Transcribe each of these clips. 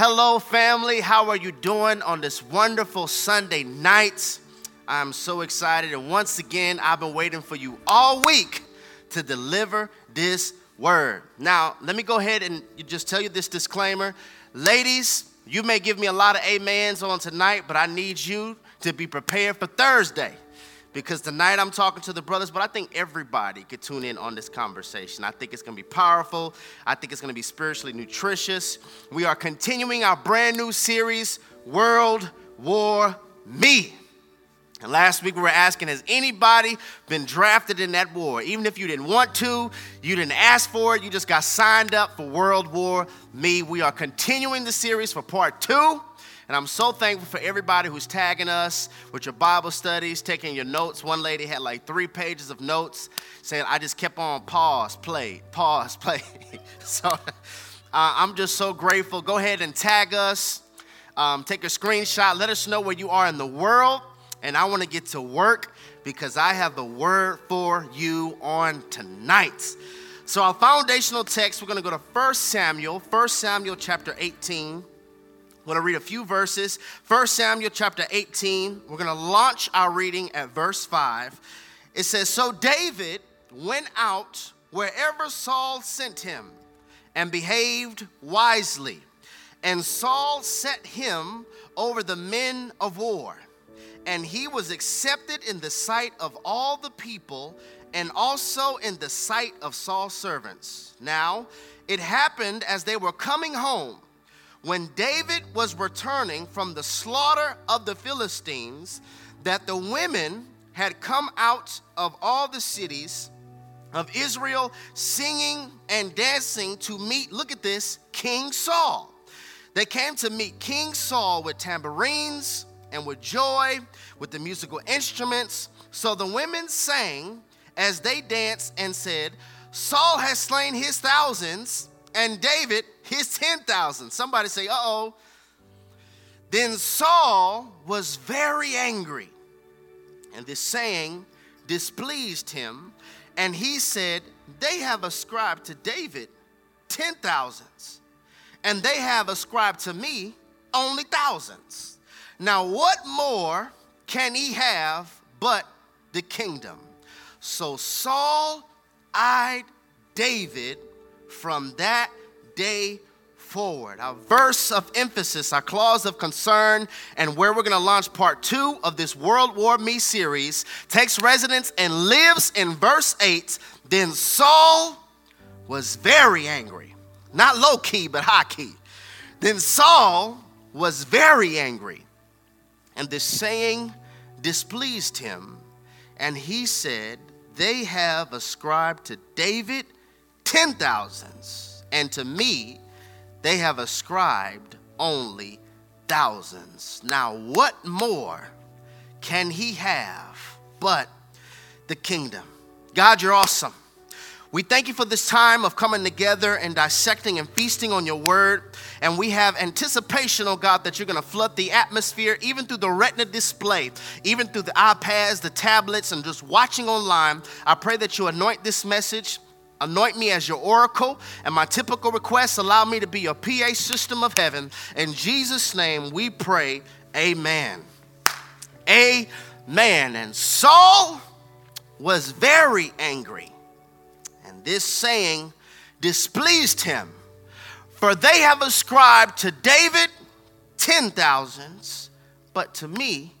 Hello, family. How are you doing on this wonderful Sunday night? I'm so excited. And once again, I've been waiting for you all week to deliver this word. Now, let me go ahead and just tell you this disclaimer. Ladies, you may give me a lot of amens on tonight, but I need you to be prepared for Thursday because tonight I'm talking to the brothers, but I think everybody could tune in on this conversation. I think it's gonna be powerful, I think it's gonna be spiritually nutritious. We are continuing our brand new series, World War Me. And last week we were asking, has anybody been drafted in that war? Even if you didn't want to, you didn't ask for it, you just got signed up for World War Me. We are continuing the series for part two. And I'm so thankful for everybody who's tagging us with your Bible studies, taking your notes. One lady had like three pages of notes saying, I just kept on pause, play, pause, play. so uh, I'm just so grateful. Go ahead and tag us. Um, take a screenshot. Let us know where you are in the world. And I want to get to work because I have the word for you on tonight. So, our foundational text, we're going to go to 1 Samuel, 1 Samuel chapter 18. I'm going to read a few verses. 1 Samuel chapter 18. We're going to launch our reading at verse 5. It says, So David went out wherever Saul sent him and behaved wisely. And Saul set him over the men of war. And he was accepted in the sight of all the people and also in the sight of Saul's servants. Now, it happened as they were coming home when David was returning from the slaughter of the Philistines, that the women had come out of all the cities of Israel singing and dancing to meet, look at this, King Saul. They came to meet King Saul with tambourines and with joy, with the musical instruments. So the women sang as they danced and said, Saul has slain his thousands and David his 10,000. Somebody say, uh oh. Then Saul was very angry, and this saying displeased him, and he said, They have ascribed to David ten thousands, and they have ascribed to me only thousands. Now, what more can he have but the kingdom? So Saul eyed David from that day forward. Our verse of emphasis, our clause of concern, and where we're going to launch part two of this World War Me series takes residence and lives in verse 8. Then Saul was very angry. Not low key, but high key. Then Saul was very angry. And this saying displeased him. And he said, They have ascribed to David ten thousands, and to me they have ascribed only thousands. Now, what more can he have but the kingdom? God, you're awesome. We thank you for this time of coming together and dissecting and feasting on your word. And we have anticipation, oh God, that you're going to flood the atmosphere, even through the retina display, even through the iPads, the tablets, and just watching online. I pray that you anoint this message Anoint me as your oracle, and my typical requests allow me to be your PA system of heaven. In Jesus' name we pray, Amen. Amen. And Saul was very angry, and this saying displeased him. For they have ascribed to David ten thousands, but to me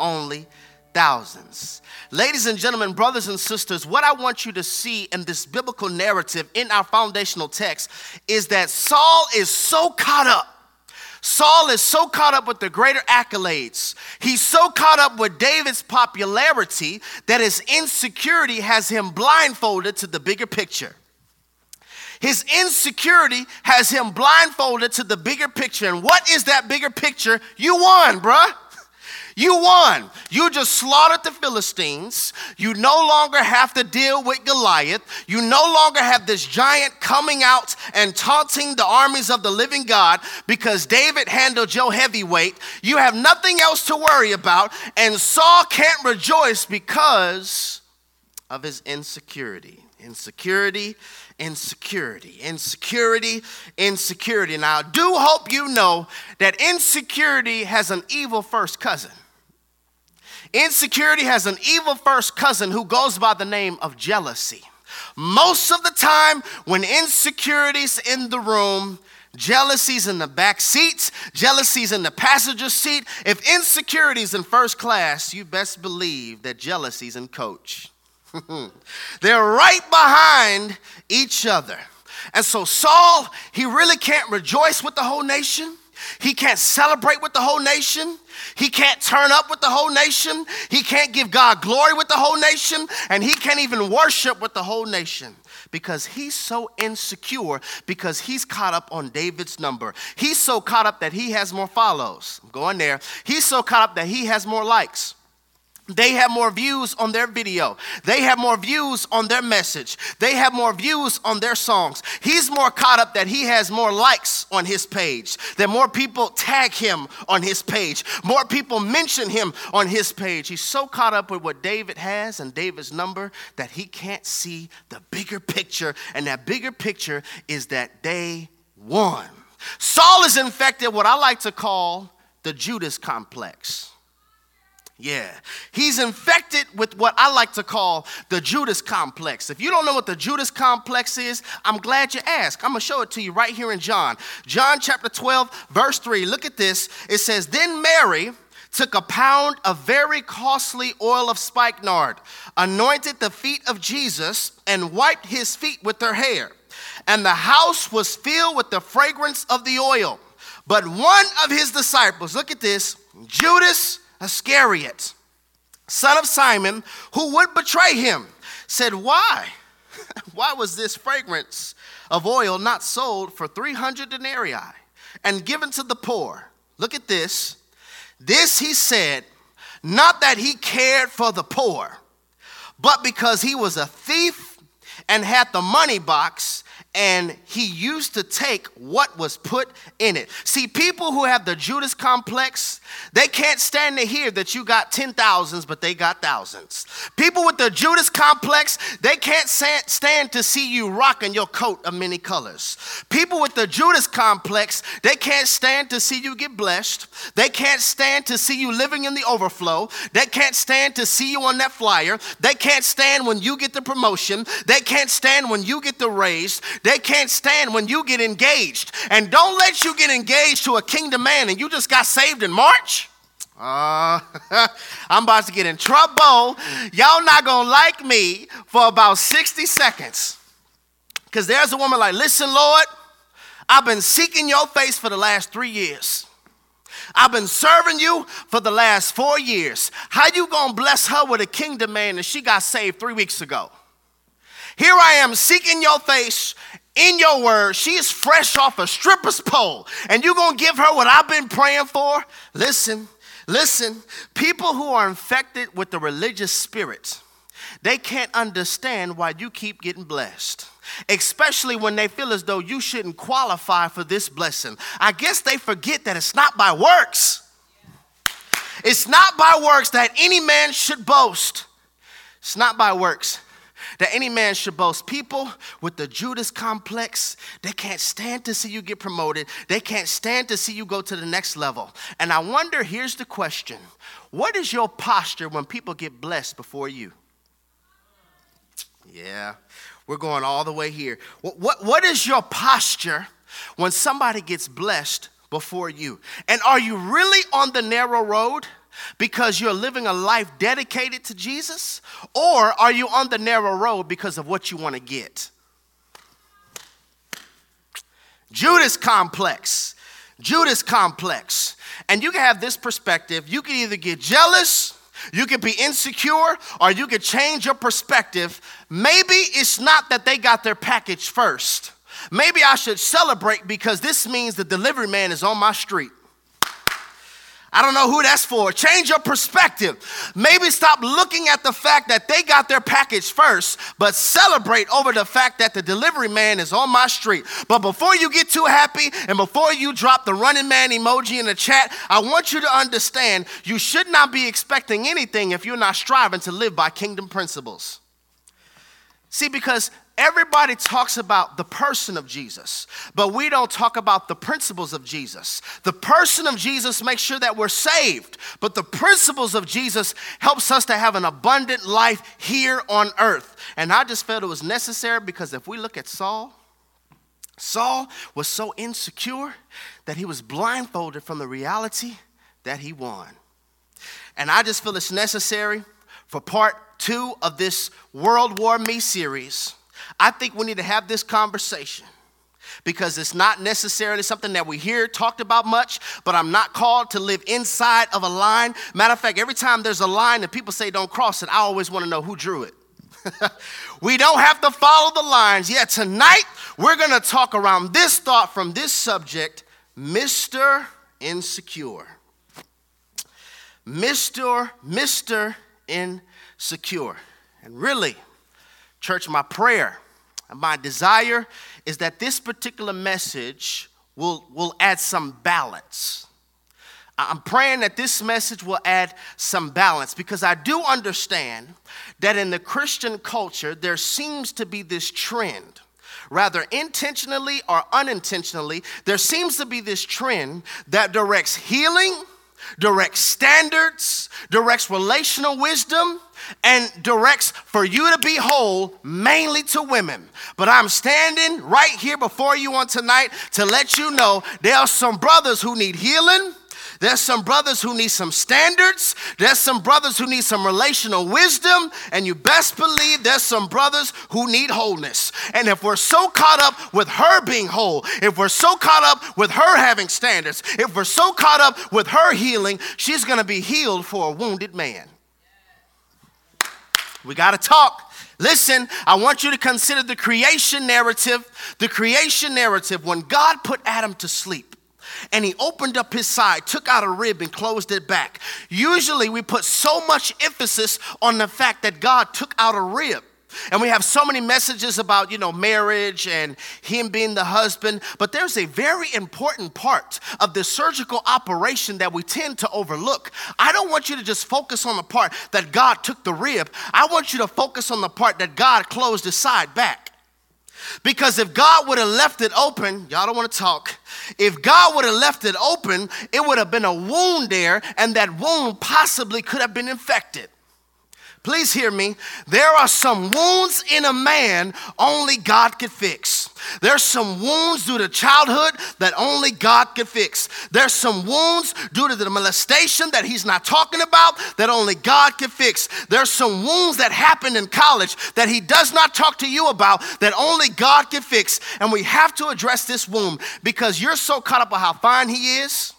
only thousands. Ladies and gentlemen, brothers and sisters, what I want you to see in this biblical narrative in our foundational text is that Saul is so caught up. Saul is so caught up with the greater accolades. He's so caught up with David's popularity that his insecurity has him blindfolded to the bigger picture. His insecurity has him blindfolded to the bigger picture. And what is that bigger picture? You won, bruh. You won. You just slaughtered the Philistines. You no longer have to deal with Goliath. You no longer have this giant coming out and taunting the armies of the living God because David handled your heavyweight. You have nothing else to worry about. And Saul can't rejoice because of his insecurity. Insecurity insecurity. Insecurity, insecurity. Now, I do hope you know that insecurity has an evil first cousin. Insecurity has an evil first cousin who goes by the name of jealousy. Most of the time, when insecurity's in the room, jealousy's in the back seats, jealousy's in the passenger seat. If insecurity's in first class, you best believe that jealousy's in coach. They're right behind each other. And so Saul, he really can't rejoice with the whole nation. He can't celebrate with the whole nation. He can't turn up with the whole nation. He can't give God glory with the whole nation. And he can't even worship with the whole nation because he's so insecure because he's caught up on David's number. He's so caught up that he has more follows. I'm going there. He's so caught up that he has more likes. They have more views on their video. They have more views on their message. They have more views on their songs. He's more caught up that he has more likes on his page, that more people tag him on his page, more people mention him on his page. He's so caught up with what David has and David's number that he can't see the bigger picture. And that bigger picture is that they won. Saul is infected, what I like to call the Judas complex. Yeah, he's infected with what I like to call the Judas complex. If you don't know what the Judas complex is, I'm glad you asked. I'm gonna show it to you right here in John. John chapter 12, verse 3. Look at this. It says, Then Mary took a pound of very costly oil of spikenard, anointed the feet of Jesus, and wiped his feet with her hair. And the house was filled with the fragrance of the oil. But one of his disciples, look at this, Judas Iscariot, son of Simon, who would betray him, said, Why? Why was this fragrance of oil not sold for 300 denarii and given to the poor? Look at this. This he said, not that he cared for the poor, but because he was a thief and had the money box and he used to take what was put in it. See, people who have the Judas complex, they can't stand to hear that you got 10,000s, but they got thousands. People with the Judas complex, they can't stand to see you rocking your coat of many colors. People with the Judas complex, they can't stand to see you get blessed. They can't stand to see you living in the overflow. They can't stand to see you on that flyer. They can't stand when you get the promotion. They can't stand when you get the raise. They can't stand when you get engaged. And don't let you get engaged to a kingdom man and you just got saved in March. Uh, I'm about to get in trouble. Y'all not gonna like me for about 60 seconds. Because there's a woman like, listen, Lord, I've been seeking your face for the last three years. I've been serving you for the last four years. How you gonna bless her with a kingdom man and she got saved three weeks ago? Here I am seeking your face in your word. She is fresh off a stripper's pole. And you're going to give her what I've been praying for? Listen, listen. People who are infected with the religious spirit, they can't understand why you keep getting blessed especially when they feel as though you shouldn't qualify for this blessing. I guess they forget that it's not by works. It's not by works that any man should boast. It's not by works that any man should boast. People with the Judas complex, they can't stand to see you get promoted. They can't stand to see you go to the next level. And I wonder here's the question What is your posture when people get blessed before you? Yeah, we're going all the way here. What, what, what is your posture when somebody gets blessed before you? And are you really on the narrow road? Because you're living a life dedicated to Jesus? Or are you on the narrow road because of what you want to get? Judas complex. Judas complex. And you can have this perspective. You can either get jealous, you can be insecure, or you can change your perspective. Maybe it's not that they got their package first. Maybe I should celebrate because this means the delivery man is on my street. I don't know who that's for. Change your perspective. Maybe stop looking at the fact that they got their package first, but celebrate over the fact that the delivery man is on my street. But before you get too happy and before you drop the running man emoji in the chat, I want you to understand you should not be expecting anything if you're not striving to live by kingdom principles. See, because everybody talks about the person of Jesus, but we don't talk about the principles of Jesus. The person of Jesus makes sure that we're saved, but the principles of Jesus helps us to have an abundant life here on earth. And I just felt it was necessary because if we look at Saul, Saul was so insecure that he was blindfolded from the reality that he won. And I just feel it's necessary for part two of this World War Me series. I think we need to have this conversation because it's not necessarily something that we hear talked about much, but I'm not called to live inside of a line. Matter of fact, every time there's a line that people say don't cross it, I always want to know who drew it. we don't have to follow the lines. Yet tonight, we're going to talk around this thought from this subject Mr. Insecure. Mr. Mr. Insecure. And really, church, my prayer and my desire is that this particular message will, will add some balance. I'm praying that this message will add some balance because I do understand that in the Christian culture, there seems to be this trend rather intentionally or unintentionally, there seems to be this trend that directs healing directs standards, directs relational wisdom, and directs for you to be whole mainly to women. But I'm standing right here before you on tonight to let you know there are some brothers who need healing. There's some brothers who need some standards. There's some brothers who need some relational wisdom. And you best believe there's some brothers who need wholeness. And if we're so caught up with her being whole, if we're so caught up with her having standards, if we're so caught up with her healing, she's going to be healed for a wounded man. We got to talk. Listen, I want you to consider the creation narrative. The creation narrative, when God put Adam to sleep, and he opened up his side, took out a rib, and closed it back. Usually, we put so much emphasis on the fact that God took out a rib. And we have so many messages about, you know, marriage and him being the husband, but there's a very important part of the surgical operation that we tend to overlook. I don't want you to just focus on the part that God took the rib. I want you to focus on the part that God closed his side back. Because if God would have left it open, y'all don't want to talk. If God would have left it open, it would have been a wound there, and that wound possibly could have been infected. Please hear me. There are some wounds in a man only God could fix. There's some wounds due to childhood that only God could fix. There's some wounds due to the molestation that he's not talking about that only God can fix. There's some wounds that happened in college that he does not talk to you about that only God can fix. And we have to address this wound because you're so caught up with how fine he is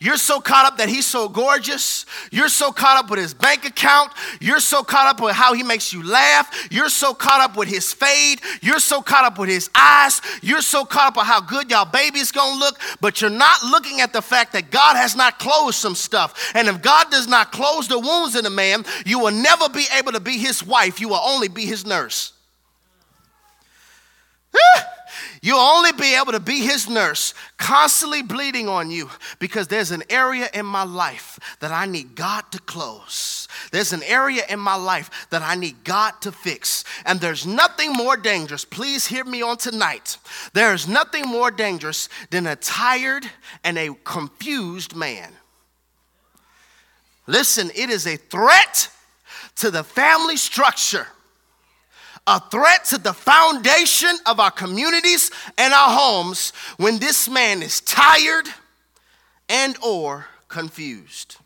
you're so caught up that he's so gorgeous. You're so caught up with his bank account. You're so caught up with how he makes you laugh. You're so caught up with his fade. You're so caught up with his eyes. You're so caught up with how good y'all baby's gonna look, but you're not looking at the fact that God has not closed some stuff. And if God does not close the wounds in a man, you will never be able to be his wife. You will only be his nurse. You'll only be able to be his nurse, constantly bleeding on you, because there's an area in my life that I need God to close. There's an area in my life that I need God to fix. And there's nothing more dangerous. Please hear me on tonight. There's nothing more dangerous than a tired and a confused man. Listen, it is a threat to the family structure a threat to the foundation of our communities and our homes when this man is tired and or confused.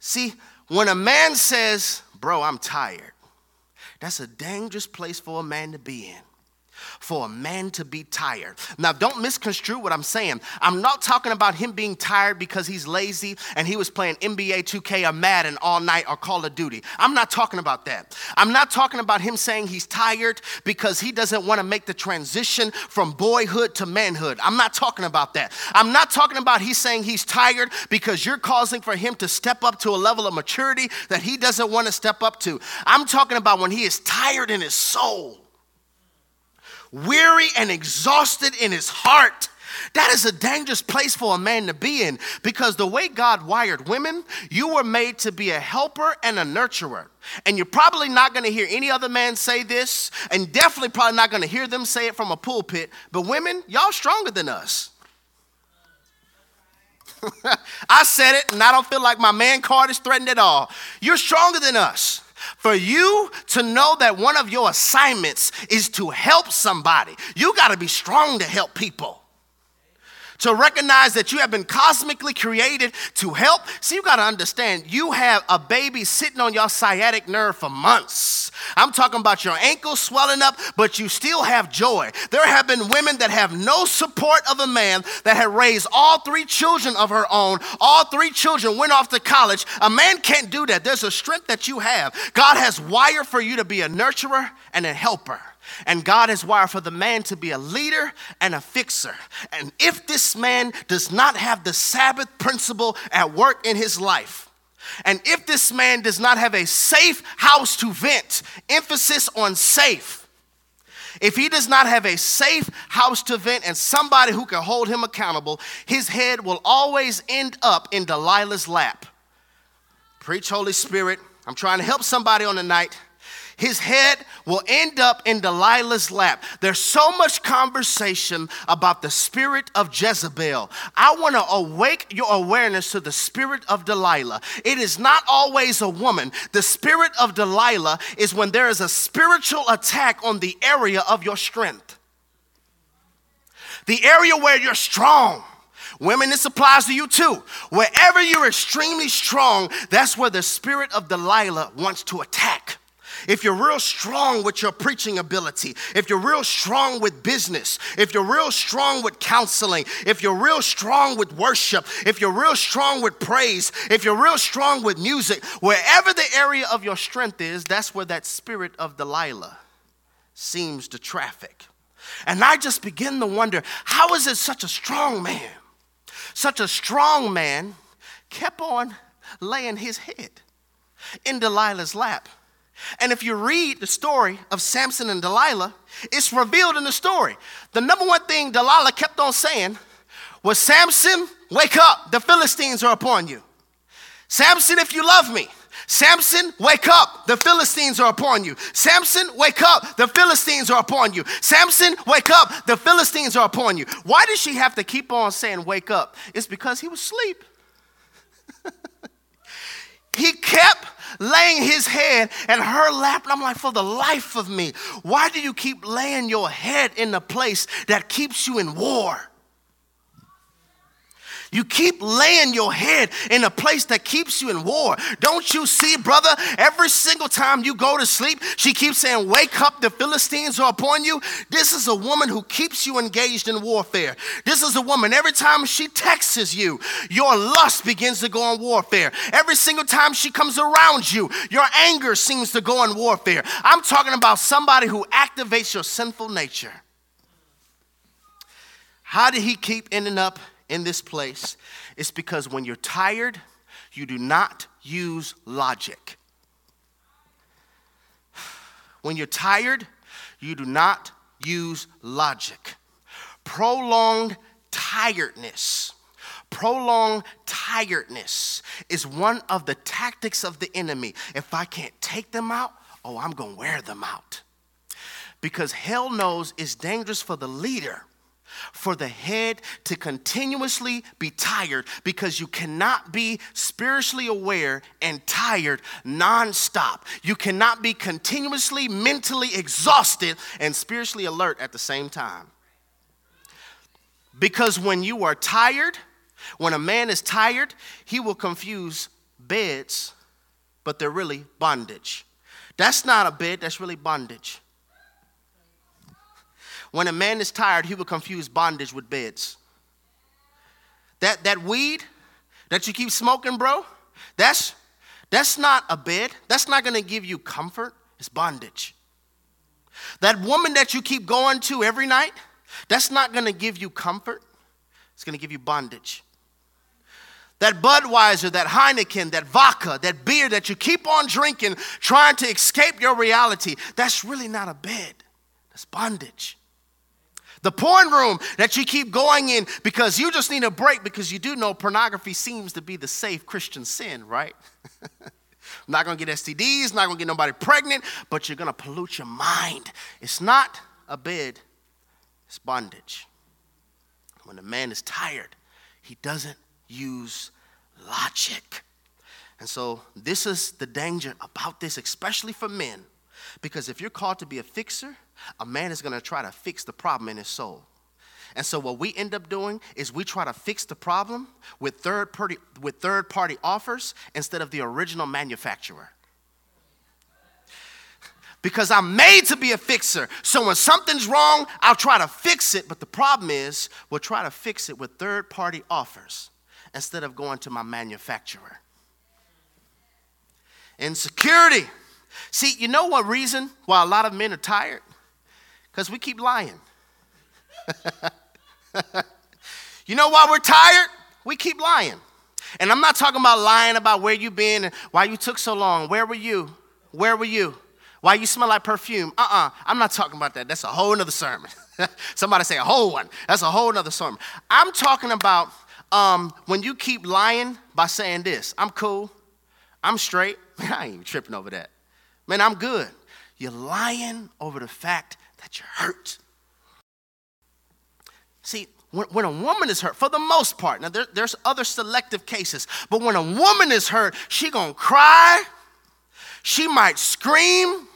See, when a man says, "Bro, I'm tired." That's a dangerous place for a man to be in for a man to be tired. Now, don't misconstrue what I'm saying. I'm not talking about him being tired because he's lazy and he was playing NBA 2K or Madden all night or Call of Duty. I'm not talking about that. I'm not talking about him saying he's tired because he doesn't want to make the transition from boyhood to manhood. I'm not talking about that. I'm not talking about he's saying he's tired because you're causing for him to step up to a level of maturity that he doesn't want to step up to. I'm talking about when he is tired in his soul weary and exhausted in his heart That is a dangerous place for a man to be in because the way God wired women, you were made to be a helper and a nurturer. And you're probably not going to hear any other man say this, and definitely probably not going to hear them say it from a pulpit. But women, y'all stronger than us. I said it, and I don't feel like my man card is threatened at all. You're stronger than us. For you to know that one of your assignments is to help somebody, you got to be strong to help people to recognize that you have been cosmically created to help. See, you got to understand, you have a baby sitting on your sciatic nerve for months. I'm talking about your ankles swelling up, but you still have joy. There have been women that have no support of a man that had raised all three children of her own. All three children went off to college. A man can't do that. There's a strength that you have. God has wired for you to be a nurturer and a helper. And God has wired for the man to be a leader and a fixer. And if this man does not have the Sabbath principle at work in his life, and if this man does not have a safe house to vent, emphasis on safe, if he does not have a safe house to vent and somebody who can hold him accountable, his head will always end up in Delilah's lap. Preach, Holy Spirit. I'm trying to help somebody on the night his head will end up in Delilah's lap. There's so much conversation about the spirit of Jezebel. I want to awake your awareness to the spirit of Delilah. It is not always a woman. The spirit of Delilah is when there is a spiritual attack on the area of your strength, the area where you're strong. Women, this applies to you too. Wherever you're extremely strong, that's where the spirit of Delilah wants to attack if you're real strong with your preaching ability, if you're real strong with business, if you're real strong with counseling, if you're real strong with worship, if you're real strong with praise, if you're real strong with music, wherever the area of your strength is, that's where that spirit of Delilah seems to traffic. And I just begin to wonder how is it such a strong man, such a strong man, kept on laying his head in Delilah's lap? And if you read the story of Samson and Delilah, it's revealed in the story. The number one thing Delilah kept on saying was, Samson, wake up, the Philistines are upon you. Samson, if you love me, Samson, wake up, the Philistines are upon you. Samson, wake up, the Philistines are upon you. Samson, wake up, the Philistines are upon you. Why does she have to keep on saying wake up? It's because he was asleep. he kept laying his head in her lap. And I'm like, for the life of me, why do you keep laying your head in the place that keeps you in war? You keep laying your head in a place that keeps you in war. Don't you see, brother? Every single time you go to sleep, she keeps saying, Wake up, the Philistines are upon you. This is a woman who keeps you engaged in warfare. This is a woman, every time she texts you, your lust begins to go on warfare. Every single time she comes around you, your anger seems to go on warfare. I'm talking about somebody who activates your sinful nature. How did he keep ending up in this place is because when you're tired, you do not use logic. When you're tired, you do not use logic. Prolonged tiredness. Prolonged tiredness is one of the tactics of the enemy. If I can't take them out, oh, I'm going to wear them out. Because hell knows it's dangerous for the leader for the head to continuously be tired because you cannot be spiritually aware and tired nonstop. You cannot be continuously mentally exhausted and spiritually alert at the same time. Because when you are tired, when a man is tired, he will confuse beds, but they're really bondage. That's not a bed, that's really bondage. When a man is tired, he will confuse bondage with beds. That, that weed that you keep smoking, bro, that's, that's not a bed. That's not gonna give you comfort, it's bondage. That woman that you keep going to every night, that's not gonna give you comfort, it's gonna give you bondage. That Budweiser, that Heineken, that vodka, that beer that you keep on drinking, trying to escape your reality, that's really not a bed, that's bondage. The porn room that you keep going in because you just need a break because you do know pornography seems to be the safe Christian sin, right? not gonna get STDs, not gonna get nobody pregnant, but you're gonna pollute your mind. It's not a bed, it's bondage. When a man is tired, he doesn't use logic. And so, this is the danger about this, especially for men. Because if you're called to be a fixer, a man is going to try to fix the problem in his soul. And so what we end up doing is we try to fix the problem with third party with third party offers instead of the original manufacturer. Because I'm made to be a fixer. So when something's wrong, I'll try to fix it, but the problem is we'll try to fix it with third party offers instead of going to my manufacturer. Insecurity. See, you know what reason why a lot of men are tired? Because we keep lying. you know why we're tired? We keep lying. And I'm not talking about lying about where you been and why you took so long. Where were you? Where were you? Why you smell like perfume? Uh-uh. I'm not talking about that. That's a whole nother sermon. Somebody say a whole one. That's a whole nother sermon. I'm talking about um, when you keep lying by saying this. I'm cool. I'm straight. I ain't even tripping over that. Man, I'm good. You're lying over the fact that you're hurt. See, when, when, a woman is hurt, for the most part, now there, there's other selective cases, but when a woman is hurt, she gonna cry, she might scream,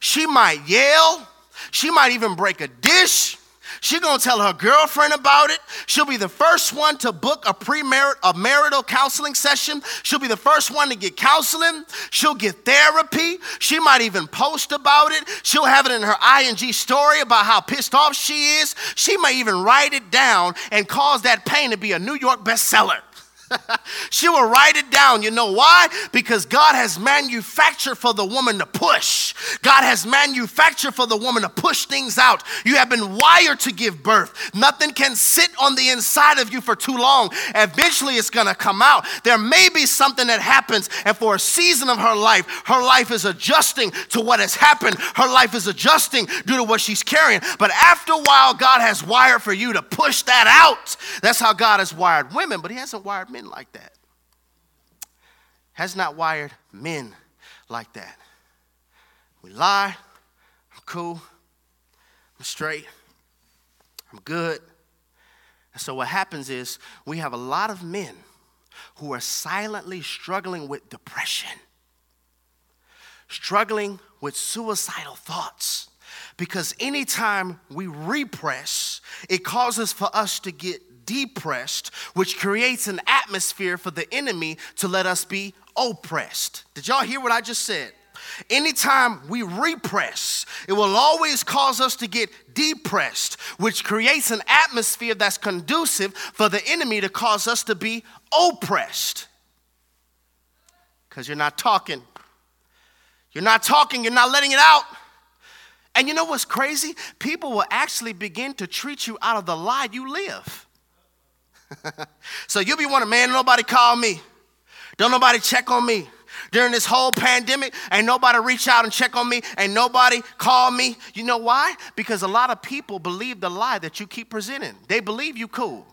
she might yell, she might even break a dish, She's gonna tell her girlfriend about it. She'll be the first one to book a pre-marital a marital counseling session. She'll be the first one to get counseling. She'll get therapy. She might even post about it. She'll have it in her ING story about how pissed off she is. She may even write it down and cause that pain to be a New York bestseller. she will write it down. You know why? Because God has manufactured for the woman to push. God has manufactured for the woman to push things out. You have been wired to give birth. Nothing can sit on the inside of you for too long. Eventually, it's going to come out. There may be something that happens, and for a season of her life, her life is adjusting to what has happened. Her life is adjusting due to what she's carrying. But after a while, God has wired for you to push that out. That's how God has wired women, but He hasn't wired men like that. Has not wired men like that. We lie. I'm cool. I'm straight. I'm good. And so what happens is we have a lot of men who are silently struggling with depression, struggling with suicidal thoughts. Because anytime we repress, it causes for us to get depressed, which creates an atmosphere for the enemy to let us be oppressed. Did y'all hear what I just said? Anytime we repress, it will always cause us to get depressed, which creates an atmosphere that's conducive for the enemy to cause us to be oppressed. Because you're not talking. You're not talking, you're not letting it out. And you know what's crazy? People will actually begin to treat you out of the lie you live. so you'll be wondering, man, nobody call me. Don't nobody check on me. During this whole pandemic, ain't nobody reach out and check on me, ain't nobody call me. You know why? Because a lot of people believe the lie that you keep presenting. They believe you cool.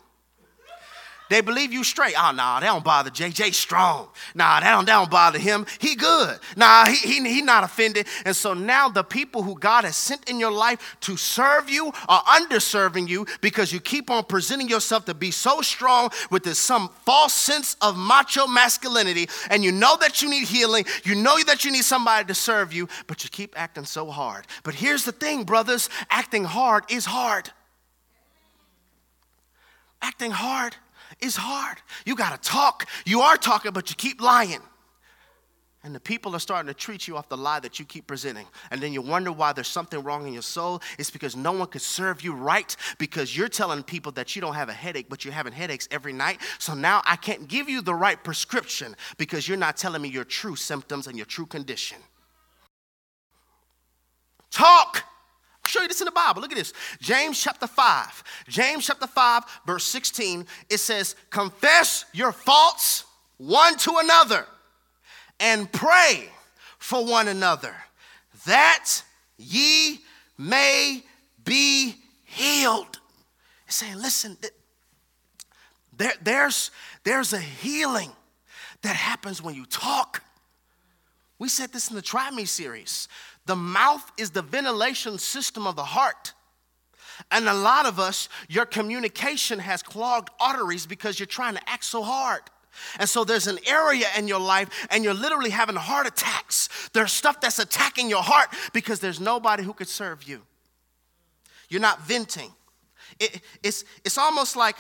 They believe you straight. Oh, nah, they don't bother JJ strong. Nah, that don't, that don't bother him. He good. Nah, he, he, he not offended. And so now the people who God has sent in your life to serve you are underserving you because you keep on presenting yourself to be so strong with this some false sense of macho masculinity. And you know that you need healing. You know that you need somebody to serve you, but you keep acting so hard. But here's the thing, brothers acting hard is hard. Acting hard is hard. You got to talk. You are talking, but you keep lying. And the people are starting to treat you off the lie that you keep presenting. And then you wonder why there's something wrong in your soul. It's because no one could serve you right because you're telling people that you don't have a headache, but you're having headaches every night. So now I can't give you the right prescription because you're not telling me your true symptoms and your true condition. Talk show you this in the Bible. Look at this. James chapter 5. James chapter 5, verse 16. It says, Confess your faults one to another and pray for one another that ye may be healed. It's saying, listen, there, there's, there's a healing that happens when you talk. We said this in the Try Me series. The mouth is the ventilation system of the heart. And a lot of us, your communication has clogged arteries because you're trying to act so hard. And so there's an area in your life, and you're literally having heart attacks. There's stuff that's attacking your heart because there's nobody who could serve you. You're not venting. It, it's, it's almost like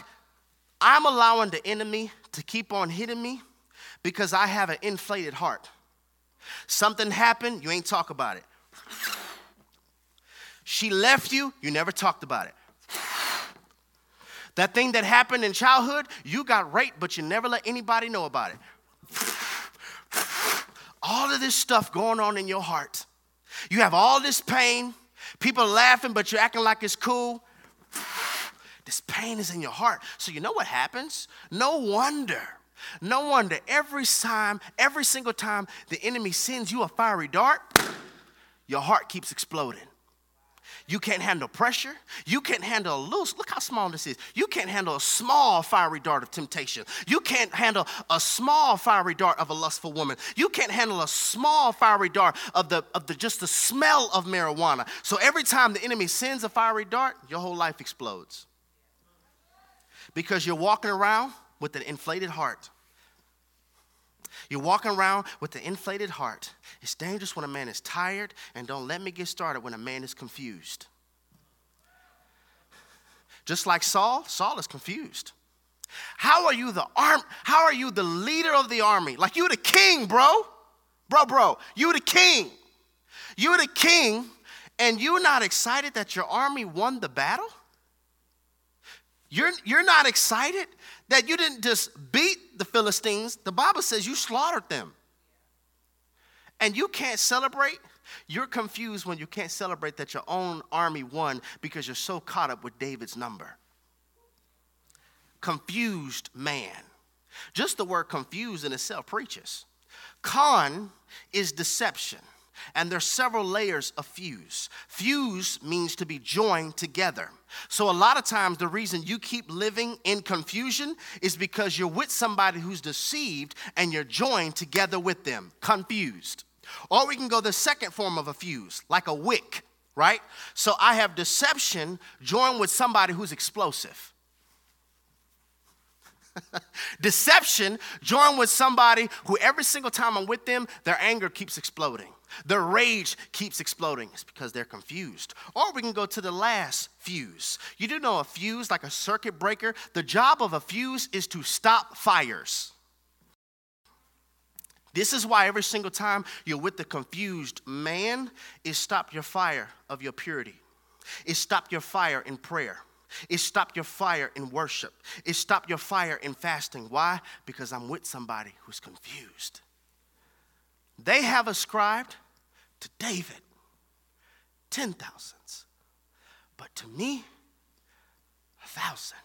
I'm allowing the enemy to keep on hitting me because I have an inflated heart. Something happened, you ain't talk about it. She left you, you never talked about it. That thing that happened in childhood, you got raped, but you never let anybody know about it. All of this stuff going on in your heart. You have all this pain. People laughing, but you're acting like it's cool. This pain is in your heart. So, you know what happens? No wonder. No wonder every time, every single time the enemy sends you a fiery dart, your heart keeps exploding. You can't handle pressure. You can't handle a loose. Look how small this is. You can't handle a small fiery dart of temptation. You can't handle a small fiery dart of a lustful woman. You can't handle a small fiery dart of the of the just the smell of marijuana. So every time the enemy sends a fiery dart, your whole life explodes. Because you're walking around with an inflated heart. You're walking around with an inflated heart. It's dangerous when a man is tired, and don't let me get started when a man is confused. Just like Saul, Saul is confused. How are you the arm? How are you the leader of the army? Like you the king, bro. Bro, bro, you the king. You the king, and you're not excited that your army won the battle? You're, you're not excited that you didn't just beat the Philistines. The Bible says you slaughtered them. And you can't celebrate. You're confused when you can't celebrate that your own army won because you're so caught up with David's number. Confused man. Just the word confused in itself preaches. Con is deception. And there's several layers of fuse. Fuse means to be joined together. So, a lot of times, the reason you keep living in confusion is because you're with somebody who's deceived and you're joined together with them, confused. Or we can go the second form of a fuse, like a wick, right? So, I have deception joined with somebody who's explosive. Deception joined with somebody who every single time I'm with them, their anger keeps exploding. Their rage keeps exploding. It's because they're confused. Or we can go to the last fuse. You do know a fuse, like a circuit breaker? The job of a fuse is to stop fires. This is why every single time you're with the confused man, it stop your fire of your purity. It stop your fire in prayer. It stopped your fire in worship. It stopped your fire in fasting. Why? Because I'm with somebody who's confused. They have ascribed to David ten thousands, but to me, a thousand.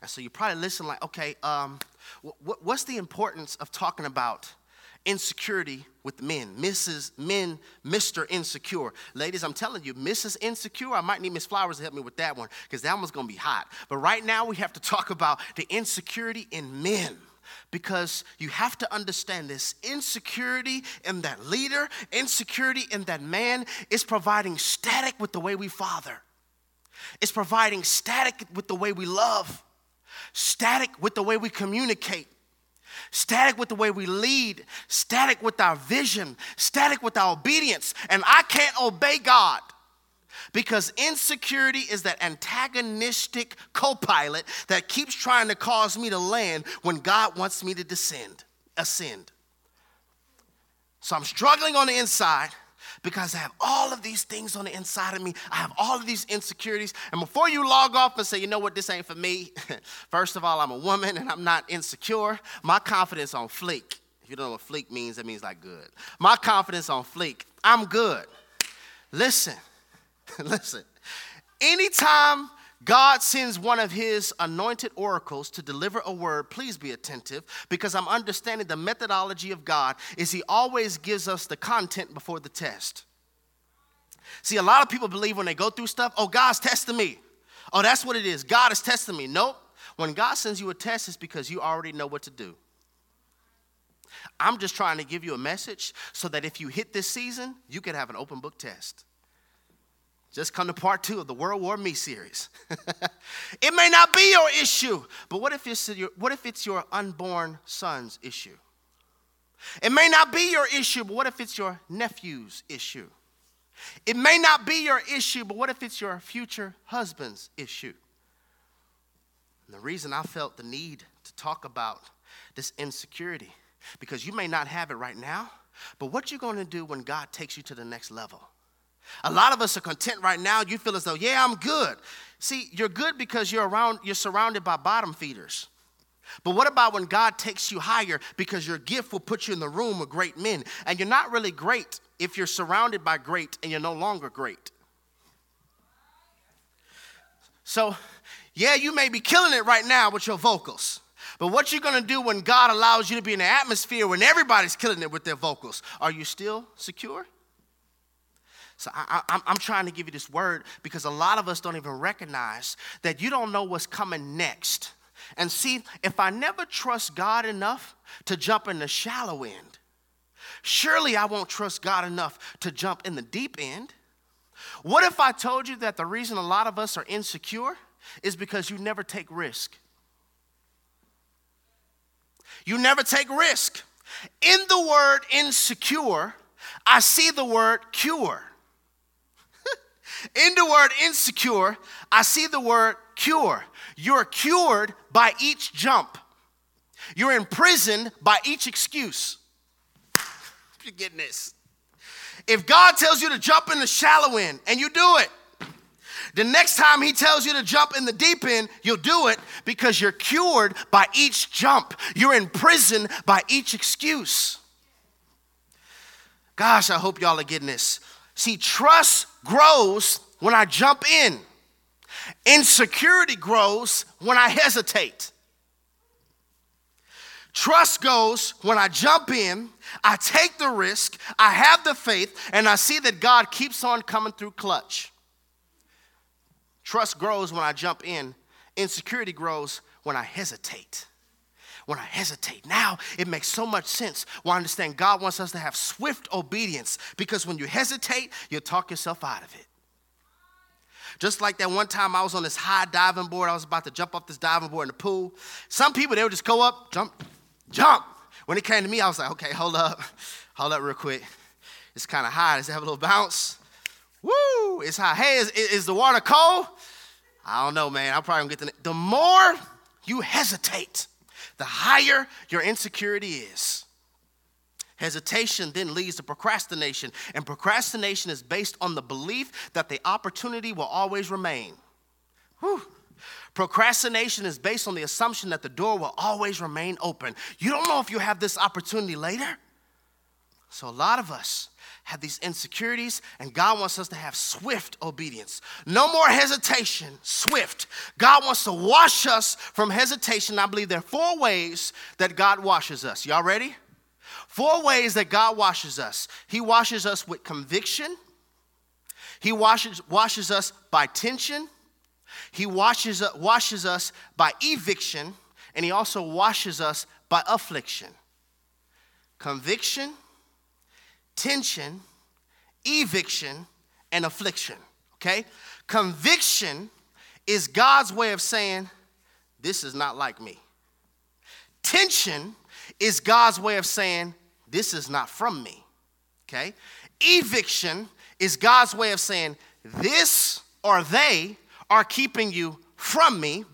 And so you probably listen like, okay, um, what's the importance of talking about insecurity with men. Mrs. Men, Mr. Insecure. Ladies, I'm telling you, Mrs. Insecure, I might need Miss Flowers to help me with that one because that one's going to be hot. But right now, we have to talk about the insecurity in men because you have to understand this. Insecurity in that leader, insecurity in that man is providing static with the way we father, it's providing static with the way we love, static with the way we communicate. Static with the way we lead, static with our vision, static with our obedience. And I can't obey God because insecurity is that antagonistic co pilot that keeps trying to cause me to land when God wants me to descend, ascend. So I'm struggling on the inside because I have all of these things on the inside of me. I have all of these insecurities. And before you log off and say, you know what, this ain't for me, first of all, I'm a woman and I'm not insecure. My confidence on fleek. If you don't know what fleek means, that means like good. My confidence on fleek. I'm good. Listen, listen. Anytime God sends one of his anointed oracles to deliver a word. Please be attentive because I'm understanding the methodology of God is he always gives us the content before the test. See, a lot of people believe when they go through stuff, oh, God's testing me. Oh, that's what it is. God is testing me. Nope. When God sends you a test, it's because you already know what to do. I'm just trying to give you a message so that if you hit this season, you can have an open book test. Just come to part two of the World War Me series. it may not be your issue, but what if, it's your, what if it's your unborn son's issue? It may not be your issue, but what if it's your nephew's issue? It may not be your issue, but what if it's your future husband's issue? And the reason I felt the need to talk about this insecurity, because you may not have it right now, but what you're going to do when God takes you to the next level. A lot of us are content right now. You feel as though, yeah, I'm good. See, you're good because you're around, you're surrounded by bottom feeders. But what about when God takes you higher because your gift will put you in the room with great men? And you're not really great if you're surrounded by great and you're no longer great. So, yeah, you may be killing it right now with your vocals. But what you're gonna do when God allows you to be in an atmosphere when everybody's killing it with their vocals? Are you still secure? So I, am trying to give you this word because a lot of us don't even recognize that you don't know what's coming next. And see, if I never trust God enough to jump in the shallow end, surely I won't trust God enough to jump in the deep end. What if I told you that the reason a lot of us are insecure is because you never take risk? You never take risk. In the word insecure, I see the word cure. In the word insecure, I see the word cure. You're cured by each jump, you're imprisoned by each excuse. You're getting this. If God tells you to jump in the shallow end and you do it, the next time he tells you to jump in the deep end, you'll do it because you're cured by each jump. You're imprisoned by each excuse. Gosh, I hope y'all are getting this. See, trust grows when I jump in. Insecurity grows when I hesitate. Trust goes when I jump in, I take the risk, I have the faith, and I see that God keeps on coming through clutch. Trust grows when I jump in, insecurity grows when I hesitate. When I hesitate. Now it makes so much sense. Well, I understand God wants us to have swift obedience because when you hesitate, you'll talk yourself out of it. Just like that one time I was on this high diving board, I was about to jump off this diving board in the pool. Some people, they would just go up, jump, jump. When it came to me, I was like, okay, hold up, hold up real quick. It's kind of high. Does it have a little bounce? Woo, it's high. Hey, is, is the water cold? I don't know, man. I'm probably gonna get the. The more you hesitate, the higher your insecurity is. Hesitation then leads to procrastination, and procrastination is based on the belief that the opportunity will always remain. Whew. Procrastination is based on the assumption that the door will always remain open. You don't know if you have this opportunity later. So, a lot of us have these insecurities, and God wants us to have swift obedience. No more hesitation, swift. God wants to wash us from hesitation. I believe there are four ways that God washes us. Y'all ready? Four ways that God washes us He washes us with conviction, He washes, washes us by tension, He washes, washes us by eviction, and He also washes us by affliction. Conviction, tension, eviction, and affliction. Okay? Conviction is God's way of saying, This is not like me. Tension is God's way of saying, this is not from me. Okay? Eviction is God's way of saying, this or they are keeping you from me.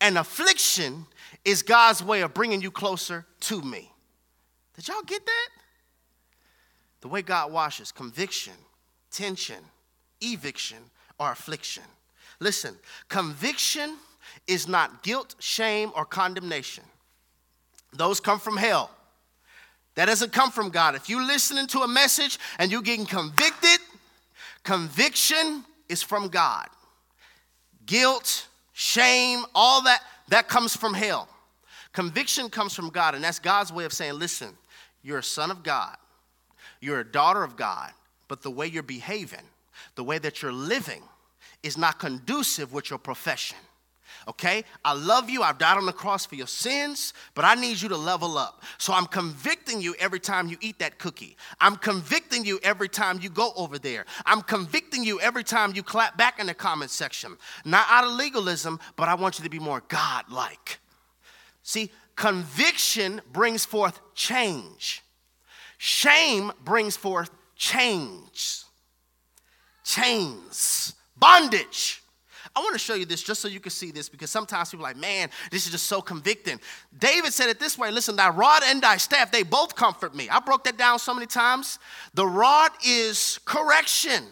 And affliction is God's way of bringing you closer to me. Did y'all get that? The way God washes conviction, tension, eviction, or affliction. Listen, conviction is not guilt, shame, or condemnation. Those come from hell. That doesn't come from God. If you're listening to a message and you're getting convicted, conviction is from God. Guilt, shame, all that, that comes from hell. Conviction comes from God, and that's God's way of saying, listen, you're a son of God, you're a daughter of God, but the way you're behaving, the way that you're living is not conducive with your profession. Okay? I love you. I've died on the cross for your sins, but I need you to level up. So I'm convicting you every time you eat that cookie. I'm convicting you every time you go over there. I'm convicting you every time you clap back in the comment section. Not out of legalism, but I want you to be more God like. See, conviction brings forth change, shame brings forth change, chains, bondage. I want to show you this just so you can see this because sometimes people are like, man, this is just so convicting. David said it this way listen, thy rod and thy staff, they both comfort me. I broke that down so many times. The rod is correction.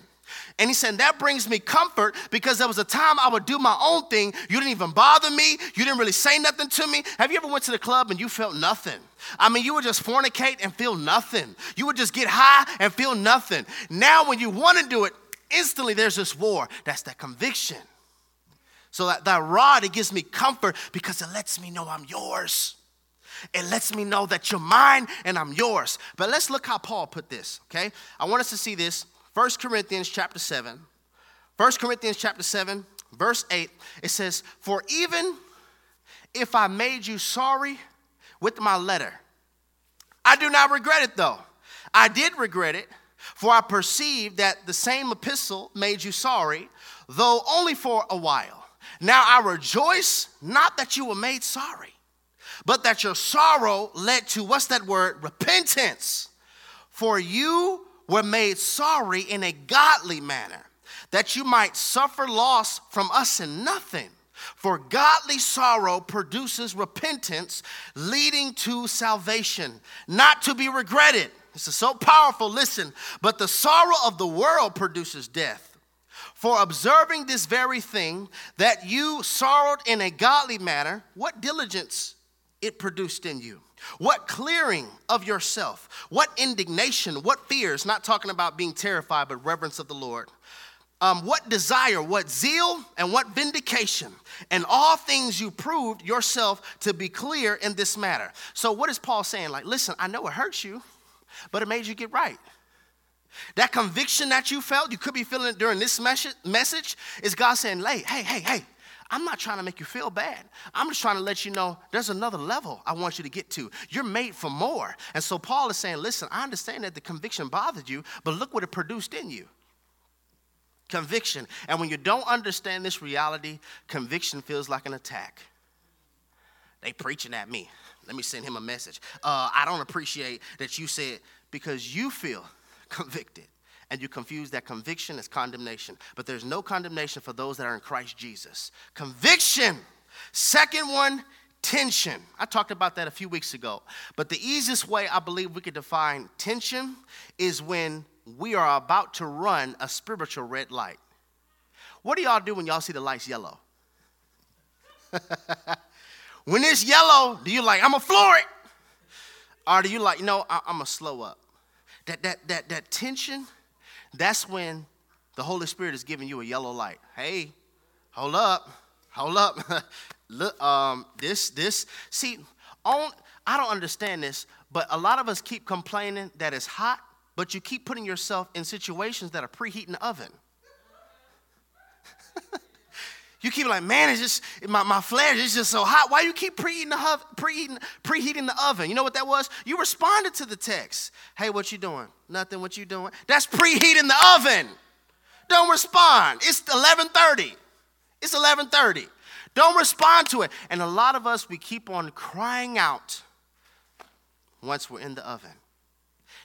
And he said, That brings me comfort because there was a time I would do my own thing. You didn't even bother me. You didn't really say nothing to me. Have you ever went to the club and you felt nothing? I mean, you would just fornicate and feel nothing. You would just get high and feel nothing. Now, when you want to do it, instantly there's this war. That's that conviction. So that, that rod, it gives me comfort because it lets me know I'm yours. It lets me know that you're mine and I'm yours. But let's look how Paul put this, okay? I want us to see this. 1 Corinthians chapter 7. 1 Corinthians chapter 7, verse 8. It says, For even if I made you sorry with my letter, I do not regret it though. I did regret it, for I perceived that the same epistle made you sorry, though only for a while. Now I rejoice not that you were made sorry, but that your sorrow led to what's that word? Repentance. For you were made sorry in a godly manner, that you might suffer loss from us in nothing. For godly sorrow produces repentance, leading to salvation, not to be regretted. This is so powerful. Listen, but the sorrow of the world produces death. For observing this very thing, that you sorrowed in a godly manner, what diligence it produced in you? What clearing of yourself? What indignation? What fears? Not talking about being terrified, but reverence of the Lord. Um, what desire, what zeal, and what vindication. And all things you proved yourself to be clear in this matter. So, what is Paul saying? Like, listen, I know it hurts you, but it made you get right. That conviction that you felt, you could be feeling it during this message, is God saying, hey, hey, hey, hey, I'm not trying to make you feel bad. I'm just trying to let you know there's another level I want you to get to. You're made for more. And so Paul is saying, listen, I understand that the conviction bothered you, but look what it produced in you. Conviction. And when you don't understand this reality, conviction feels like an attack. They preaching at me. Let me send him a message. Uh, I don't appreciate that you said because you feel convicted. And you confuse that conviction as condemnation. But there's no condemnation for those that are in Christ Jesus. Conviction. Second one, tension. I talked about that a few weeks ago. But the easiest way I believe we could define tension is when we are about to run a spiritual red light. What do y'all do when y'all see the lights yellow? when it's yellow, do you like, I'm gonna floor it? Or do you like, no, I- I'm gonna slow up? that, that, that, that tension, that's when the Holy Spirit is giving you a yellow light. Hey, hold up, hold up. Look, um, this, this, see, on, I don't understand this, but a lot of us keep complaining that it's hot, but you keep putting yourself in situations that are preheating the oven. You keep like, man, it's just my, my flesh is just so hot. Why you keep preheating the preheating preheating the oven? You know what that was? You responded to the text. Hey, what you doing? Nothing. What you doing? That's preheating the oven. Don't respond. It's 11:30. It's 11:30. Don't respond to it. And a lot of us we keep on crying out once we're in the oven.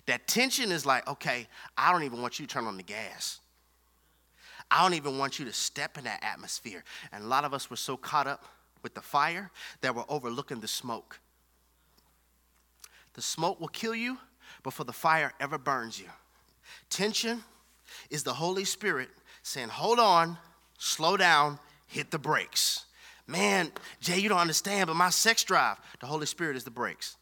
That tension is like, okay, I don't even want you to turn on the gas. I don't even want you to step in that atmosphere. And a lot of us were so caught up with the fire that we're overlooking the smoke. The smoke will kill you before the fire ever burns you. Tension is the Holy Spirit saying, Hold on, slow down, hit the brakes. Man, Jay, you don't understand, but my sex drive, the Holy Spirit is the brakes.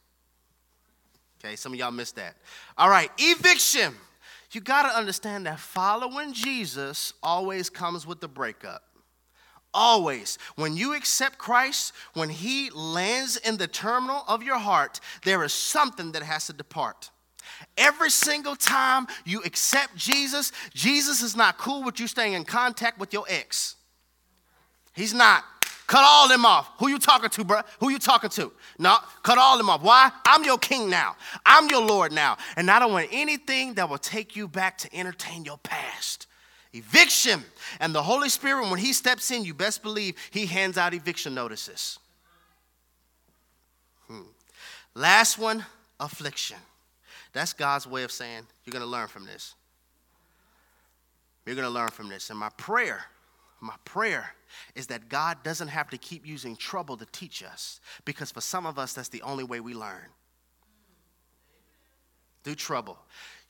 Okay, some of y'all missed that. All right, eviction you got to understand that following Jesus always comes with the breakup. Always. When you accept Christ, when He lands in the terminal of your heart, there is something that has to depart. Every single time you accept Jesus, Jesus is not cool with you staying in contact with your ex. He's not. Cut all them off. Who you talking to, bro? Who you talking to? No, cut all them off. Why? I'm your king now. I'm your Lord now. And I don't want anything that will take you back to entertain your past. Eviction. And the Holy Spirit, when He steps in, you best believe He hands out eviction notices. Hmm. Last one affliction. That's God's way of saying, you're going to learn from this. You're going to learn from this. And my prayer, my prayer is that God doesn't have to keep using trouble to teach us because for some of us, that's the only way we learn. Through trouble.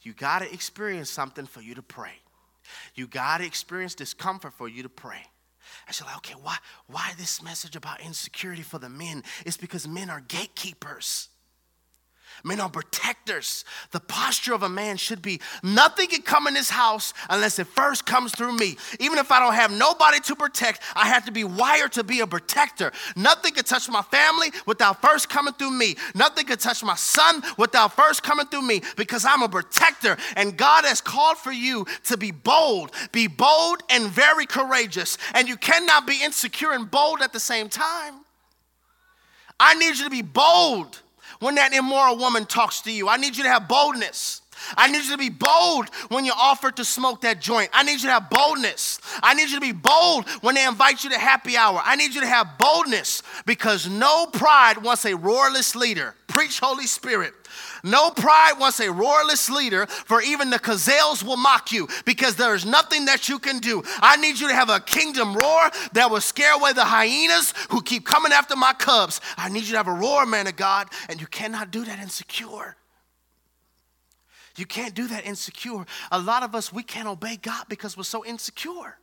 You got to experience something for you to pray. You got to experience discomfort for you to pray. I said, like, okay, why, why this message about insecurity for the men? It's because men are gatekeepers. Men are protectors. The posture of a man should be nothing can come in this house unless it first comes through me. Even if I don't have nobody to protect, I have to be wired to be a protector. Nothing can touch my family without first coming through me. Nothing can touch my son without first coming through me because I'm a protector. And God has called for you to be bold, be bold and very courageous. And you cannot be insecure and bold at the same time. I need you to be bold when that immoral woman talks to you. I need you to have boldness. I need you to be bold when you're offered to smoke that joint. I need you to have boldness. I need you to be bold when they invite you to happy hour. I need you to have boldness because no pride wants a roarless leader. Preach, Holy Spirit. No pride wants a roarless leader, for even the gazelles will mock you because there is nothing that you can do. I need you to have a kingdom roar that will scare away the hyenas who keep coming after my cubs. I need you to have a roar, man of God, and you cannot do that insecure. You can't do that insecure. A lot of us, we can't obey God because we're so insecure.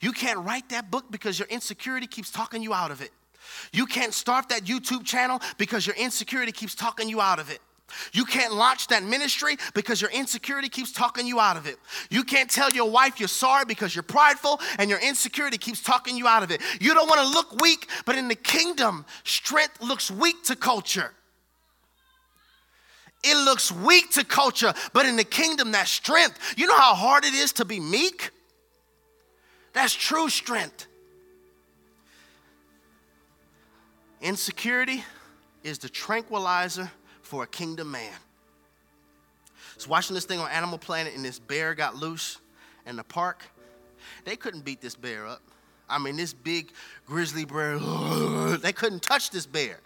You can't write that book because your insecurity keeps talking you out of it. You can't start that YouTube channel because your insecurity keeps talking you out of it. You can't launch that ministry because your insecurity keeps talking you out of it. You can't tell your wife you're sorry because you're prideful and your insecurity keeps talking you out of it. You don't want to look weak, but in the kingdom, strength looks weak to culture. It looks weak to culture, but in the kingdom, that strength. You know how hard it is to be meek? That's true strength. Insecurity is the tranquilizer for a kingdom man. Was watching this thing on Animal Planet, and this bear got loose in the park. They couldn't beat this bear up. I mean, this big grizzly bear, they couldn't touch this bear.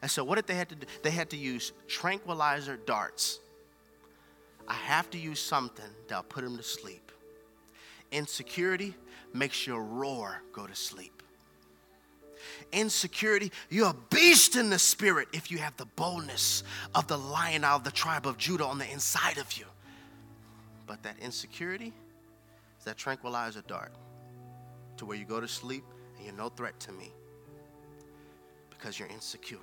And so, what did they have to do? They had to use tranquilizer darts. I have to use something that'll put him to sleep. Insecurity makes your roar go to sleep insecurity, you're a beast in the spirit if you have the boldness of the lion out of the tribe of Judah on the inside of you. But that insecurity is that tranquilizer dart to where you go to sleep and you're no threat to me because you're insecure.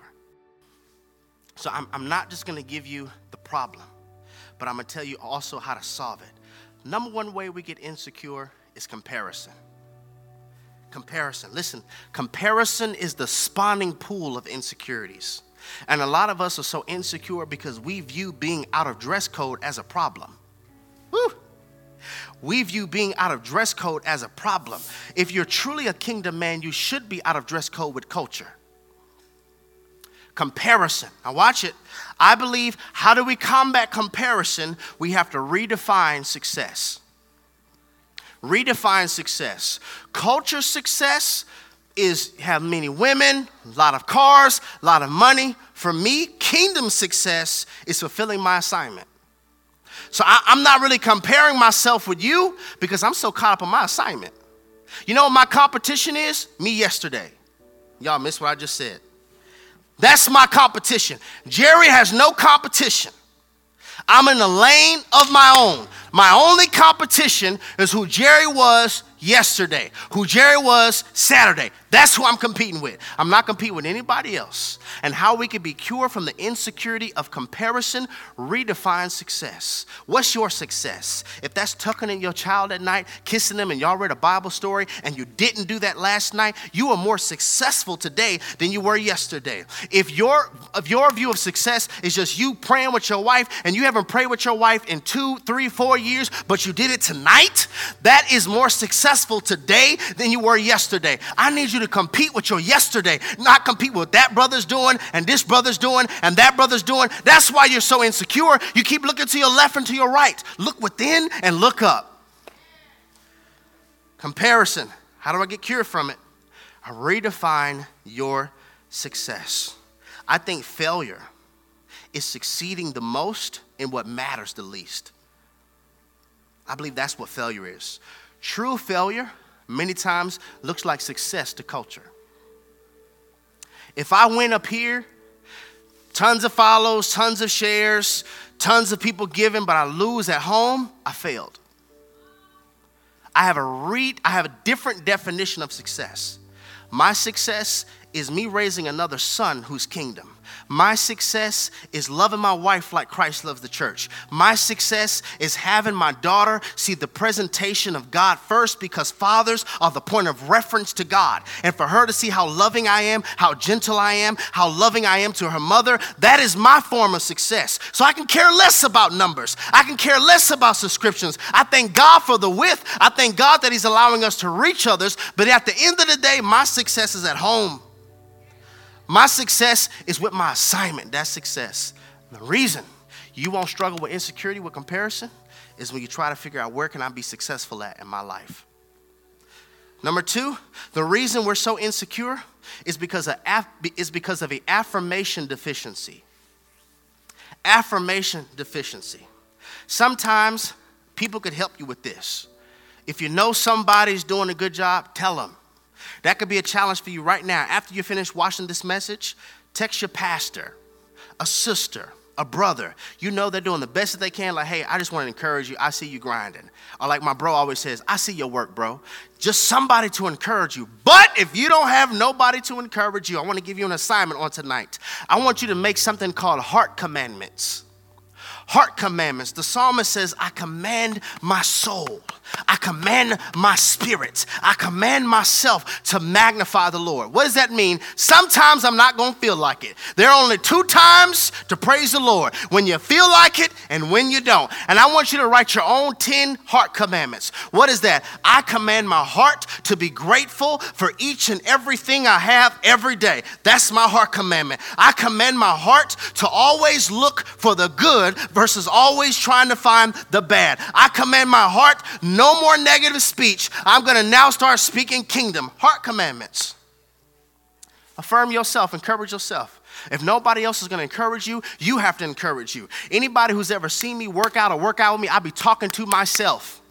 So I'm, I'm not just going to give you the problem, but I'm going to tell you also how to solve it. Number one way we get insecure is comparison. Comparison. Listen, comparison is the spawning pool of insecurities. And a lot of us are so insecure because we view being out of dress code as a problem. Woo! We view being out of dress code as a problem. If you're truly a kingdom man, you should be out of dress code with culture. Comparison. Now, watch it. I believe how do we combat comparison? We have to redefine success redefine success. Culture success is have many women, a lot of cars, a lot of money. For me, kingdom success is fulfilling my assignment. So I, am not really comparing myself with you because I'm so caught up on my assignment. You know what my competition is? Me yesterday. Y'all missed what I just said. That's my competition. Jerry has no competition. I'm in a lane of my own. My only competition is who Jerry was yesterday, who Jerry was Saturday. That's who I'm competing with. I'm not competing with anybody else. And how we can be cured from the insecurity of comparison, redefine success. What's your success? If that's tucking in your child at night, kissing them, and y'all read a Bible story and you didn't do that last night, you are more successful today than you were yesterday. If your, if your view of success is just you praying with your wife and you haven't prayed with your wife in two, three, four years, but you did it tonight, that is more successful today than you were yesterday. I need you to compete with your yesterday, not compete with that brother's doing and this brother's doing and that brother's doing. That's why you're so insecure. You keep looking to your left and to your right. Look within and look up. Comparison. How do I get cured from it? I redefine your success. I think failure is succeeding the most in what matters the least. I believe that's what failure is. True failure, many times, looks like success to culture. If I went up here, tons of follows, tons of shares, tons of people giving, but I lose at home, I failed. I have a read, I have a different definition of success. My success is me raising another son whose kingdom. My success is loving my wife like Christ loves the church. My success is having my daughter see the presentation of God first because fathers are the point of reference to God. And for her to see how loving I am, how gentle I am, how loving I am to her mother, that is my form of success. So I can care less about numbers. I can care less about subscriptions. I thank God for the width. I thank God that He's allowing us to reach others. But at the end of the day, my success is at home. My success is with my assignment. That's success. The reason you won't struggle with insecurity, with comparison, is when you try to figure out where can I be successful at in my life. Number two, the reason we're so insecure is because of, is because of an affirmation deficiency. Affirmation deficiency. Sometimes people could help you with this. If you know somebody's doing a good job, tell them. That could be a challenge for you right now. After you finish watching this message, text your pastor, a sister, a brother. You know they're doing the best that they can. Like, hey, I just want to encourage you. I see you grinding. Or like my bro always says, I see your work, bro. Just somebody to encourage you. But if you don't have nobody to encourage you, I want to give you an assignment on tonight. I want you to make something called heart commandments heart commandments. The psalmist says, I command my soul. I command my spirit. I command myself to magnify the Lord. What does that mean? Sometimes I'm not going to feel like it. There are only two times to praise the Lord when you feel like it and when you don't. And I want you to write your own 10 heart commandments. What is that? I command my heart to be grateful for each and everything I have every day. That's my heart commandment. I command my heart to always look for the good versus always trying to find the bad. I command my heart no more negative speech. I'm going to now start speaking kingdom, heart commandments. Affirm yourself, encourage yourself. If nobody else is going to encourage you, you have to encourage you. Anybody who's ever seen me work out or work out with me, I'll be talking to myself.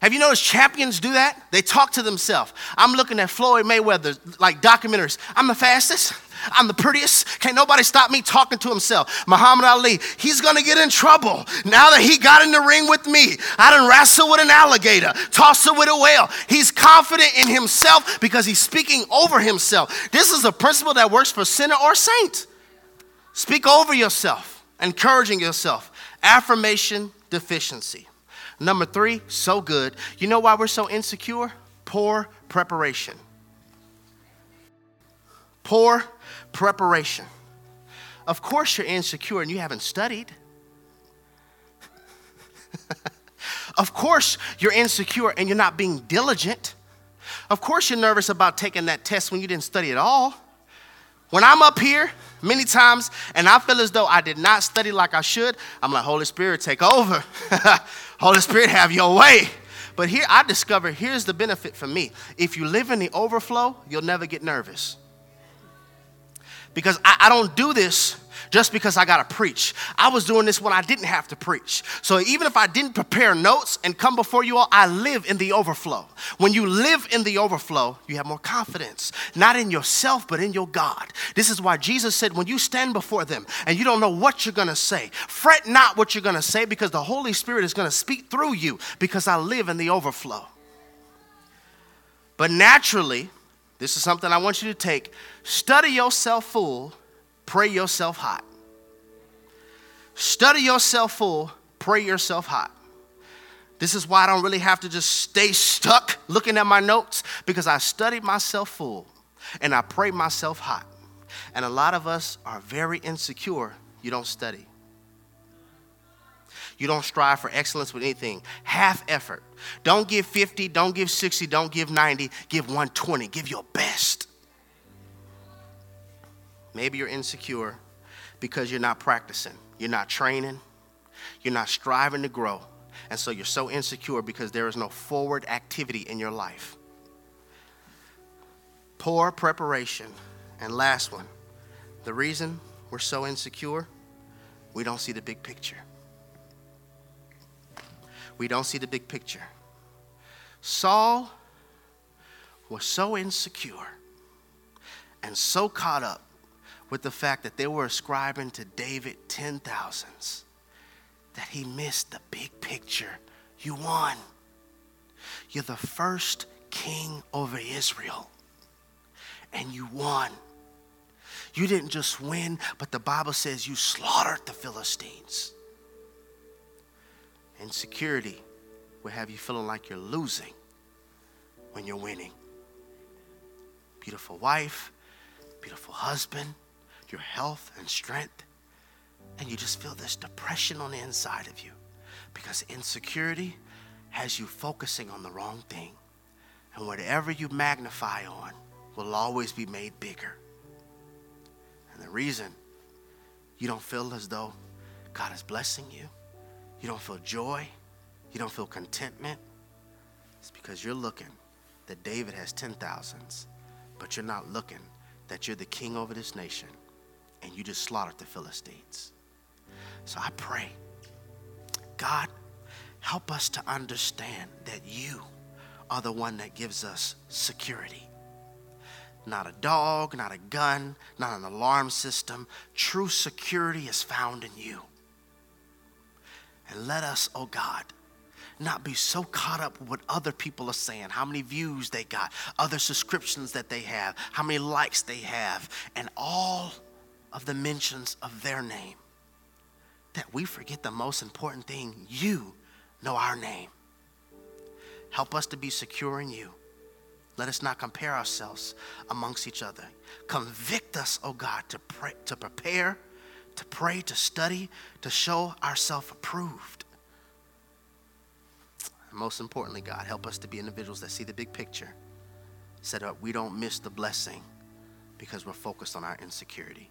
Have you noticed champions do that? They talk to themselves. I'm looking at Floyd Mayweather, like documentaries. I'm the fastest. I'm the prettiest. Can't nobody stop me talking to himself. Muhammad Ali, he's gonna get in trouble now that he got in the ring with me. I done wrestle with an alligator, toss it with a whale. He's confident in himself because he's speaking over himself. This is a principle that works for sinner or saint. Speak over yourself, encouraging yourself. Affirmation deficiency. Number three, so good. You know why we're so insecure? Poor preparation. Poor preparation. Of course, you're insecure and you haven't studied. of course, you're insecure and you're not being diligent. Of course, you're nervous about taking that test when you didn't study at all. When I'm up here, many times, and I feel as though I did not study like I should, I'm like, Holy Spirit, take over. Holy Spirit, have your way. But here I discovered here's the benefit for me. If you live in the overflow, you'll never get nervous because I, I don't do this just because I got to preach. I was doing this when I didn't have to preach. So even if I didn't prepare notes and come before you all, I live in the overflow. When you live in the overflow, you have more confidence, not in yourself, but in your God. This is why Jesus said, when you stand before them and you don't know what you're going to say, fret not what you're going to say because the Holy Spirit is going to speak through you because I live in the overflow. But naturally, this is something I want you to take. Study yourself full, pray yourself hot. Study yourself full, pray yourself hot. This is why I don't really have to just stay stuck looking at my notes because I studied myself full and I pray myself hot. And a lot of us are very insecure. You don't study. You don't strive for excellence with anything. Half effort. Don't give 50, don't give 60, don't give 90, give 120. Give your best. Maybe you're insecure because you're not practicing, you're not training, you're not striving to grow. And so you're so insecure because there is no forward activity in your life. Poor preparation. And last one the reason we're so insecure, we don't see the big picture. We don't see the big picture. Saul was so insecure and so caught up with the fact that they were ascribing to David ten thousands that he missed the big picture. You won. You're the first king over Israel, and you won. You didn't just win, but the Bible says you slaughtered the Philistines. Insecurity will have you feeling like you're losing when you're winning. Beautiful wife, beautiful husband, your health and strength, and you just feel this depression on the inside of you because insecurity has you focusing on the wrong thing. And whatever you magnify on will always be made bigger. And the reason you don't feel as though God is blessing you, you don't feel joy, you don't feel contentment, it's because you're looking that David has ten thousands, but you're not looking that you're the king over this nation and you just slaughtered the Philistines. So I pray, God, help us to understand that you are the one that gives us security not a dog, not a gun, not an alarm system. True security is found in you. And let us, oh God, not be so caught up with what other people are saying, how many views they got, other subscriptions that they have, how many likes they have, and all of the mentions of their name, that we forget the most important thing you know our name. Help us to be secure in you. Let us not compare ourselves amongst each other. Convict us, oh God, to, pray, to prepare, to pray, to study, to show ourselves approved. And most importantly, God, help us to be individuals that see the big picture so that we don't miss the blessing because we're focused on our insecurity.